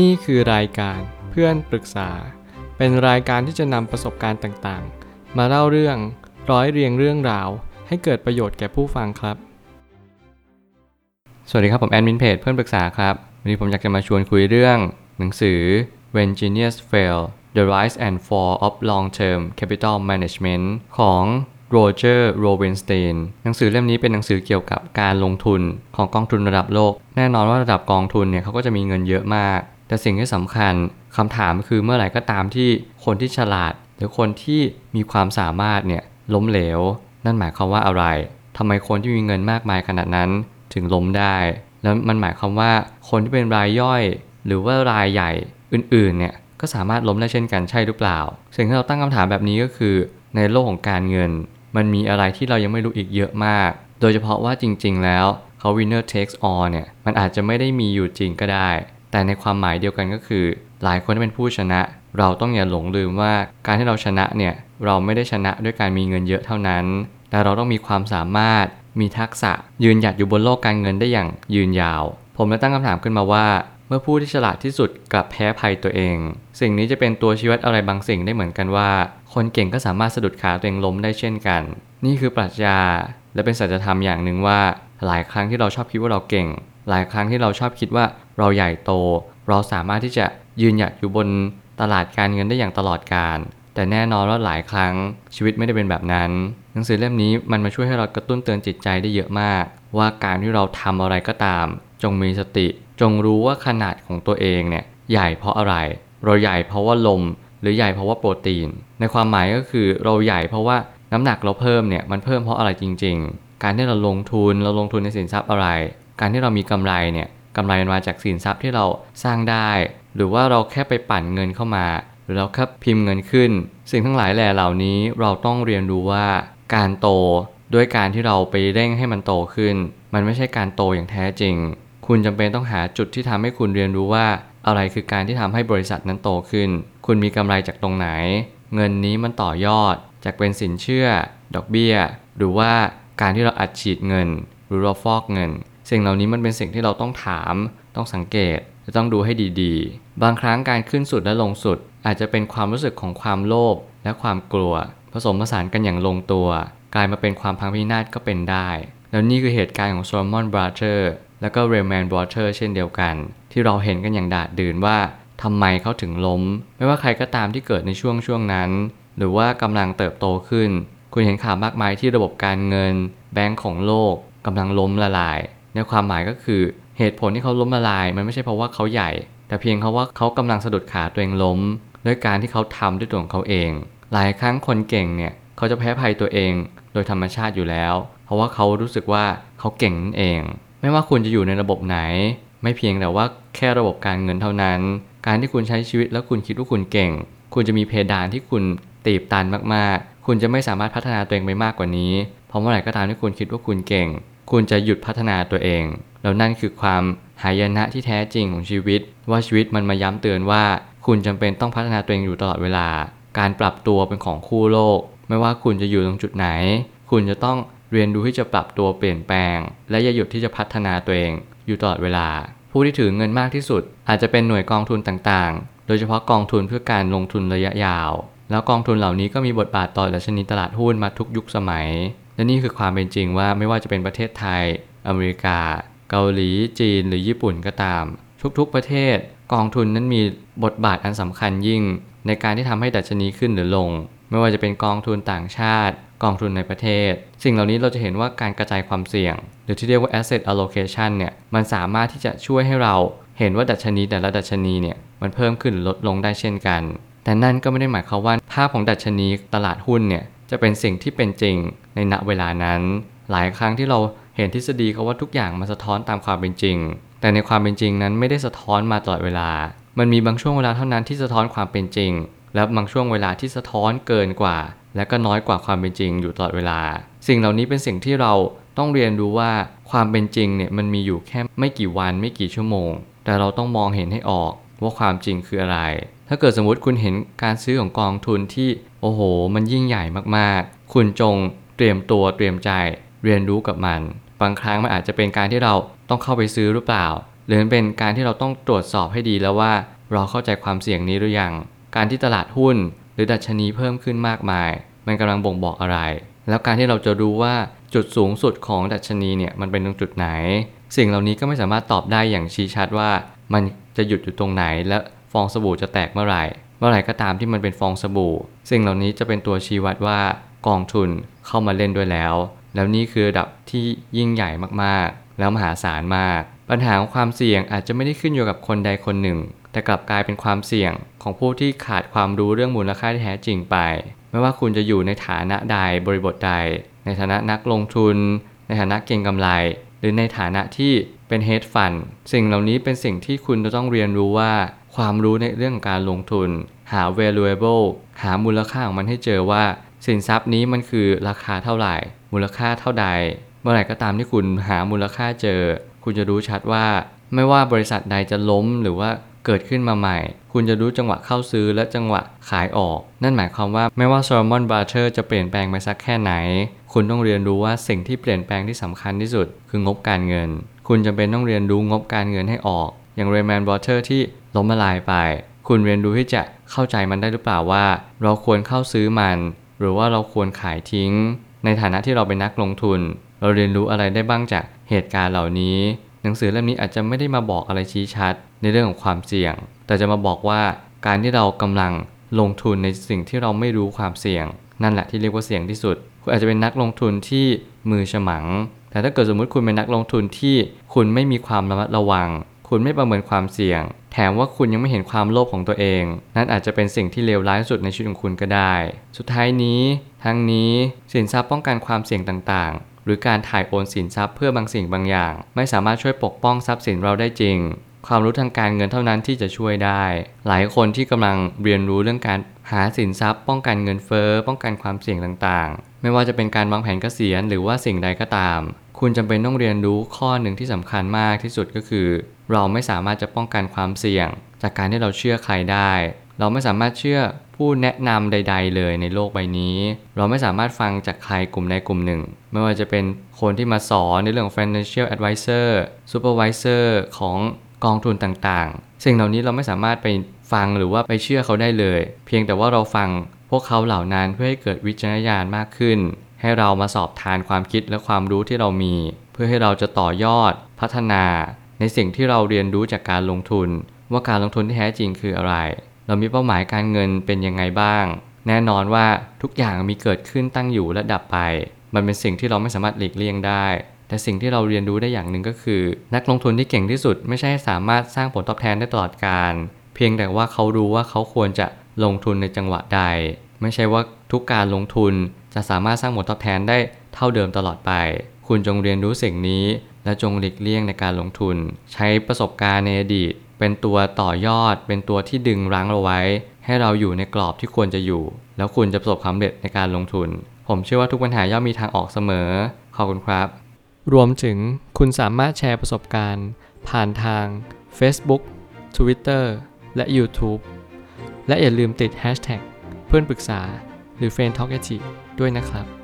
นี่คือรายการเพื่อนปรึกษา เป็นรายการที่จะนำประสบการณ์ต่างๆ มาเล่าเรื่องร้อยเรียงเรื่องราว ให้เกิดประโยชน์แก่ผู้ฟังครับ สวัสดีครับผมแอดมินเพจเพื่อนปรึกษาครับ วันนี้ผมอยากจะมาชวนคุยเรื่อง หนังสือ When Genius Fail The Rise and Fall of Long-Term Capital Management ของโรเจอร์ โรเวนสเตน หนังสือเล่มนี้เป็นหนังสือเกี่ยวกับการลงทุนของกองทุนระดับโลก แน่นอนว่าระดับกองทุนเนี่ยเขาก็จะมีเงินเยอะมาก แต่สิ่งที่สำคัญคำถามคือเมื่อไหร่ก็ตามที่คนที่ฉลาด หรือคนที่มีความสามารถเนี่ยล้มเหลว นั่นหมายความว่าอะไรทำไมคนที่มีเงินมากมายขนาดนั้นถึงล้มได้ แล้วมันหมายความว่าคนที่เป็นรายย่อย หรือว่ารายใหญ่อื่นๆเนี่ยก็สามารถล้มได้เช่นกันใช่หรือเปล่า สิ่งที่เราตั้งคำถามแบบนี้ก็คือ ในโลกของการเงิน มันมีอะไรที่เรายังไม่รู้อีกเยอะมาก โดยเฉพาะว่าจริง ๆ แล้วเขา winner takes all เนี่ยมันอาจจะไม่ได้มีอยู่จริงก็ได้ แต่ในความหมายเดียวกันก็คือ หลายคนที่เป็นผู้ชนะ เราต้องอย่าหลงลืมว่าการที่เราชนะเนี่ยเราไม่ได้ชนะด้วยการมีเงินเยอะเท่านั้น แต่เราต้องมีความสามารถ มีทักษะ ยืนหยัดอยู่บนโลกการเงินได้อย่างยืนยาว ผมเลยตั้งคำถามขึ้นมาว่า เมื่อผู้ที่ฉลาดที่สุดกลับแพ้ภัยตัวเอง สิ่งนี้จะเป็นตัวชี้วัดอะไรบางสิ่งได้เหมือนกันว่า คนเก่งก็สามารถสะดุดขาตัวเองล้มได้เช่นกัน นี่คือปรัชญาและเป็นสัจธรรมอย่างหนึ่งว่า หลายครั้งที่เราชอบคิดว่าเราเก่ง หลายครั้งที่เราชอบคิดว่า เราใหญ่โต เราสามารถที่จะยืนหยัดอยู่บนตลาดการเงินได้อย่างตลอดการ แต่แน่นอนว่าหลายครั้งชีวิตไม่ได้เป็นแบบนั้น หนังสือเล่มนี้มันมาช่วยให้เรากระตุ้นเตือนจิตใจได้เยอะมาก ว่าการที่เราทำอะไรก็ตาม จงมีสติ จงรู้ว่าขนาดของตัวเองเนี่ยใหญ่เพราะอะไร เราใหญ่เพราะว่าลม หรือใหญ่เพราะว่าโปรตีน ในความหมายก็คือเราใหญ่เพราะว่าน้ำหนักเราเพิ่มเนี่ยมันเพิ่มเพราะอะไรจริง ๆ การที่เราลงทุนเราลงทุนในสินทรัพย์อะไร การที่เรามีกำไรเนี่ย กำไรมันมาจากสินทรัพย์ที่เราสร้างได้ หรือว่าเราแค่ไปปั่นเงินเข้ามา หรือเราแค่พิมพ์เงินขึ้น สิ่งทั้งหลายแหล่เหล่านี้เราต้องเรียนรู้ว่าการโตด้วยการที่เราไปเร่งให้มันโตขึ้น มันไม่ใช่การโตอย่างแท้จริง คุณจำเป็นต้องหาจุดที่ทำให้คุณเรียนรู้ว่า อะไรคือการที่ทำให้บริษัทนั้นโตขึ้น คุณมีกำไรจากตรงไหน เงินนี้มันต่อยอด จากเป็นสินเชื่อ ดอกเบี้ย หรือว่าการที่เราอัดฉีดเงิน หรือเราฟอกเงิน สิ่งเหล่านี้มันเป็นสิ่งที่เราต้องถาม ต้องสังเกตจะต้องดูให้ดีๆ บางครั้งการขึ้นสุดและลงสุด อาจจะเป็นความรู้สึกของความโลภและความกลัว ผสมผสานกันอย่างลงตัว กลายมาเป็นความพังพินาศก็เป็นได้ แล้วนี่คือเหตุการณ์ของ Salomon Brothers และก็ Lehman Brothers เช่นเดียวกัน ที่เราเห็นกันอย่างดาษดื่นว่าทำไมเขาถึงล้ม ไม่ว่าใครก็ตามที่เกิดในช่วงช่วงนั้น หรือว่ากำลังเติบโตขึ้น คุณเห็นข่าวมากมายที่ระบบการเงิน แบงก์ของโลกกำลังล้มละลาย ในความหมายก็คือเหตุผลที่เขาล้มละลาย มันไม่ใช่เพราะว่าเขาใหญ่ แต่เพียงเพราะว่าเขากำลังสะดุดขาตัวเองล้ม ด้วยการที่เขาทำด้วยตัวของเขาเอง หลายครั้งคนเก่งเนี่ยเขาจะแพ้ภัยตัวเอง โดยธรรมชาติอยู่แล้ว เพราะว่าเขารู้สึกว่าเขาเก่งนั่นเอง ไม่ว่าคุณจะอยู่ในระบบไหน ไม่เพียงแต่ว่าแค่ระบบการเงินเท่านั้น การที่คุณใช้ชีวิตแล้วคุณคิดว่าคุณเก่ง คุณจะมีเพดานที่คุณตีบตันมากๆ คุณจะไม่สามารถพัฒนาตัวเองไปมากกว่านี้ เพราะเมื่อไหร่ก็ตามที่คุณคิดว่าคุณเก่ง คุณจะหยุดพัฒนาตัวเอง แล้วนั่นคือความหายนะที่แท้จริงของชีวิต ว่าชีวิตมันมาย้ำเตือนว่า คุณจำเป็นต้องพัฒนาตัวเองอยู่ตลอดเวลา การปรับตัวเป็นของคู่โลก ไม่ว่าคุณจะอยู่ตรงจุดไหน คุณจะต้องเรียนรู้ที่จะปรับตัวเปลี่ยนแปลง และอย่าหยุดที่จะพัฒนาตัวเองอยู่ตลอดเวลา ผู้ที่ถือเงินมากที่สุด อาจจะเป็นหน่วยกองทุนต่างๆ โดยเฉพาะกองทุนเพื่อการลงทุนระยะยาว แล้วกองทุนเหล่านี้ก็มีบทบาทต่อดัชนีตลาดหุ้นมาทุกยุคสมัย และนี่คือความเป็นจริงว่าไม่ว่าจะเป็นประเทศไทย อเมริกา เกาหลี จีน หรือญี่ปุ่นก็ตาม ทุกๆประเทศ กองทุนนั้นมีบทบาทอันสำคัญยิ่ง ในการที่ทำให้ดัชนีขึ้นหรือลง ไม่ว่าจะเป็นกองทุนต่างชาติ กองทุนในประเทศ สิ่งเหล่านี้เราจะเห็นว่าการกระจายความเสี่ยง หรือที่เรียกว่า asset allocation เนี่ยมันสามารถที่จะช่วยให้เราเห็นว่าดัชนีแต่ละดัชนีเนี่ยมันเพิ่มขึ้นหรือลดลงได้เช่นกัน แต่นั่นก็ไม่ได้หมายความว่าภาพของดัชนีตลาดหุ้นเนี่ยจะเป็นสิ่งที่เป็นจริง ในณเวลานั้น หลายครั้งที่เราเห็นทฤษฎีเขาว่าทุกอย่างมันสะท้อนตามความเป็นจริง แต่ในความเป็นจริงนั้นไม่ได้สะท้อนมาตลอดเวลา มันมีบางช่วงเวลาเท่านั้นที่สะท้อนความเป็นจริง และบางช่วงเวลาที่สะท้อนเกินกว่า และก็น้อยกว่าความเป็นจริงอยู่ตลอดเวลา สิ่งเหล่านี้เป็นสิ่งที่เราต้องเรียนรู้ว่าความเป็นจริงเนี่ยมันมีอยู่แค่ไม่กี่วันไม่กี่ชั่วโมง แต่เราต้องมองเห็นให้ออกว่าความจริงคืออะไร ถ้าเกิดสมมติคุณเห็นการซื้อของกองทุนที่โอ้โห มันยิ่งใหญ่มากๆ คุณจง เตรียมตัวเตรียมใจเรียนรู้กับมัน บางครั้งมันอาจจะเป็นการที่เราต้องเข้าไปซื้อหรือเปล่า หรือเป็นการที่เราต้องตรวจสอบให้ดีแล้วว่า เราเข้าใจความเสี่ยงนี้หรือยัง การที่ตลาดหุ้น หรือดัชนีเพิ่มขึ้นมากมาย มันกำลังบ่งบอกอะไร แล้วการที่เราจะรู้ว่าจุดสูงสุดของดัชนีเนี่ยมันเป็นตรงจุดไหน สิ่งเหล่านี้ก็ไม่สามารถตอบได้อย่างชี้ชัดว่า มันจะหยุดอยู่ตรงไหนและฟองสบู่จะแตกเมื่อไหร่ เมื่อไหร่ก็ตามที่มันเป็นฟองสบู่ สิ่งเหล่านี้จะเป็นตัวชี้วัดว่า กองทุนเข้ามาเล่นด้วยแล้ว แล้วนี่คือระดับที่ยิ่งใหญ่มากๆ แล้วมหาศาลมาก ปัญหาของความเสี่ยงอาจจะไม่ได้ขึ้นอยู่กับคนใดคนหนึ่ง แต่กลับกลายเป็นความเสี่ยงของผู้ที่ขาดความรู้เรื่องมูลค่าที่แท้จริงไป ไม่ว่าคุณจะอยู่ในฐานะใดบริบทใด ในฐานะนักลงทุน ในฐานะเก็งกำไร หรือในฐานะที่เป็น hedge fund สิ่งเหล่านี้เป็นสิ่งที่คุณจะต้องเรียนรู้ว่าความรู้ในเรื่องการลงทุน หา valuable หามูลค่าของมันให้เจอว่า สินทรัพย์นี้มันคือราคาเท่าไหร่ มูลค่าเท่าใด เมื่อไหร่ก็ตามที่คุณหามูลค่าเจอ คุณจะรู้ชัดว่า ไม่ว่าบริษัทใดจะล้มหรือว่าเกิดขึ้นมาใหม่ คุณจะรู้จังหวะเข้าซื้อและจังหวะขายออก นั่นหมายความว่าไม่ว่า Salomon Brothers จะเปลี่ยนแปลงไปสักแค่ไหน คุณต้องเรียนรู้ว่าสิ่งที่เปลี่ยนแปลงที่สำคัญที่สุด คืองบการเงิน คุณจำเป็นต้องเรียนรู้งบการเงินให้ออก อย่าง Rayman Brother ที่ล้มละลายไป คุณเรียนรู้ที่จะเข้าใจมันได้หรือเปล่าว่า เราควรเข้าซื้อมัน หรือว่าเราควรขายทิ้ง ในฐานะที่เราเป็นนักลงทุน เราเรียนรู้อะไรได้บ้างจากเหตุการณ์เหล่านี้ หนังสือเล่มนี้อาจจะไม่ได้มาบอกอะไรชี้ชัด ในเรื่องของความเสี่ยง แต่จะมาบอกว่าการที่เรากำลังลงทุนในสิ่งที่เราไม่รู้ความเสี่ยง นั่นแหละที่เรียกว่าเสี่ยงที่สุด คุณอาจจะเป็นนักลงทุนที่มือฉมัง แต่ถ้าเกิดสมมุติคุณเป็นนักลงทุนที่คุณไม่มีความระมัดระวัง คุณไม่ประเมินความเสี่ยง แถมว่าคุณยังไม่เห็นความโลภของตัวเอง นั่นอาจจะเป็นสิ่งที่เลวร้ายสุดในชีวิตของคุณก็ได้ สุดท้ายนี้ ทั้งนี้สินทรัพย์ป้องกันความเสี่ยงต่างๆ หรือการถ่ายโอนสินทรัพย์เพื่อบางสิ่งบางอย่าง ไม่สามารถช่วยปกป้องทรัพย์สินเราได้จริง ความรู้ทางการเงินเท่านั้นที่จะช่วยได้ หลายคนที่กำลังเรียนรู้เรื่องการหาสินทรัพย์ ป้องกันเงินเฟ้อป้องกันความเสี่ยงต่างๆ ไม่ว่าจะเป็นการวางแผนเกษียณหรือว่าสิ่งใดก็ตามคุณจำเป็นต้องเรียนรู้ข้อหนึ่งที่สำคัญมากที่สุดก็คือ เราไม่สามารถจะป้องกันความเสี่ยง จากการที่เราเชื่อใครได้ เราไม่สามารถเชื่อผู้แนะนำใด ๆ เลยในโลกใบนี้ เราไม่สามารถฟังจากใครกลุ่มใดกลุ่มหนึ่ง ไม่ว่าจะเป็นคนที่มาสอนในเรื่องของ financial advisor supervisor ของกองทุนต่างๆ สิ่งเหล่านี้เราไม่สามารถไปฟังหรือว่าไปเชื่อเขาได้เลย เพียงแต่ว่าเราฟังพวกเขาเหล่านั้นเพื่อให้เกิดวิจารณญาณมากขึ้น ให้เรามาสอบทานความคิดและความรู้ที่เรามี เพื่อให้เราจะต่อยอดพัฒนา ในสิ่งที่เราเรียนรู้จากการลงทุน ว่าการลงทุนที่แท้จริงคืออะไร เรามีเป้าหมายการเงินเป็นยังไงบ้าง แน่นอนว่าทุกอย่างมีเกิดขึ้นตั้งอยู่และดับไป มันเป็นสิ่งที่เราไม่สามารถหลีกเลี่ยงได้ แต่สิ่งที่เราเรียนรู้ได้อย่างหนึ่งก็คือ นักลงทุนที่เก่งที่สุดไม่ใช่สามารถสร้างผลตอบแทนได้ตลอดการ เพียงแต่ว่าเขารู้ว่าเขาควรจะลงทุนในจังหวะใด ไม่ใช่ว่าทุกการลงทุนจะสามารถสร้างผลตอบแทนได้เท่าเดิมตลอดไป คุณจงเรียนรู้สิ่งนี้ และจงหลีกเลี่ยงในการลงทุน ใช้ประสบการณ์ในอดีต เป็นตัวต่อยอด เป็นตัวที่ดึงรั้งเราไว้ ให้เราอยู่ในกรอบที่ควรจะอยู่ แล้วคุณจะประสบความสำเร็จในการลงทุน ผมเชื่อว่าทุกปัญหาย่อมมีทางออกเสมอ ขอบคุณครับ รวมถึงคุณสามารถแชร์ประสบการณ์ ผ่านทาง Facebook Twitter และ YouTube และอย่าลืมติด Hashtag เพื่อนปรึกษาหรือ f r ร e n d t a l k ด้วยนะครับ